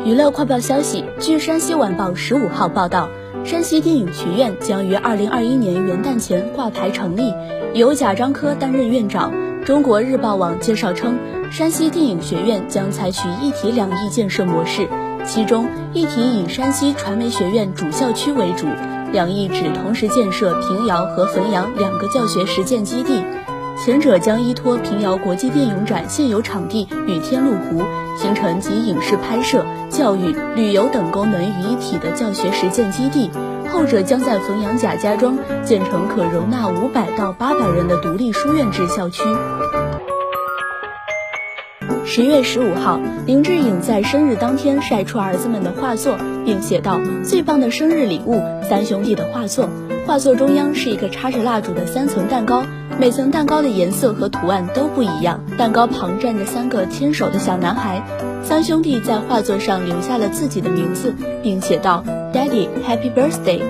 娱乐快报消息：据山西晚报十五号报道，山西电影学院将于二零二一年元旦前挂牌成立，由贾樟柯担任院长。中国日报网介绍称，山西电影学院将采取一体两翼建设模式，其中一体以山西传媒学院主校区为主，两翼指同时建设平遥和汾阳两个教学实践基地。前者将依托平遥国际电影展现有场地与天路湖，形成集影视拍摄、教育、旅游等功能于一体的教学实践基地；后者将在汾阳贾家庄建成可容纳五百到八百人的独立书院制校区。十月十五号，林志颖在生日当天晒出儿子们的画作，并写道：“最棒的生日礼物，三兄弟的画作。”画作中央是一个插着蜡烛的三层蛋糕。每层蛋糕的颜色和图案都不一样，蛋糕旁站着三个牵手的小男孩，三兄弟在画作上留下了自己的名字，并写道：“Daddy, Happy Birthday。”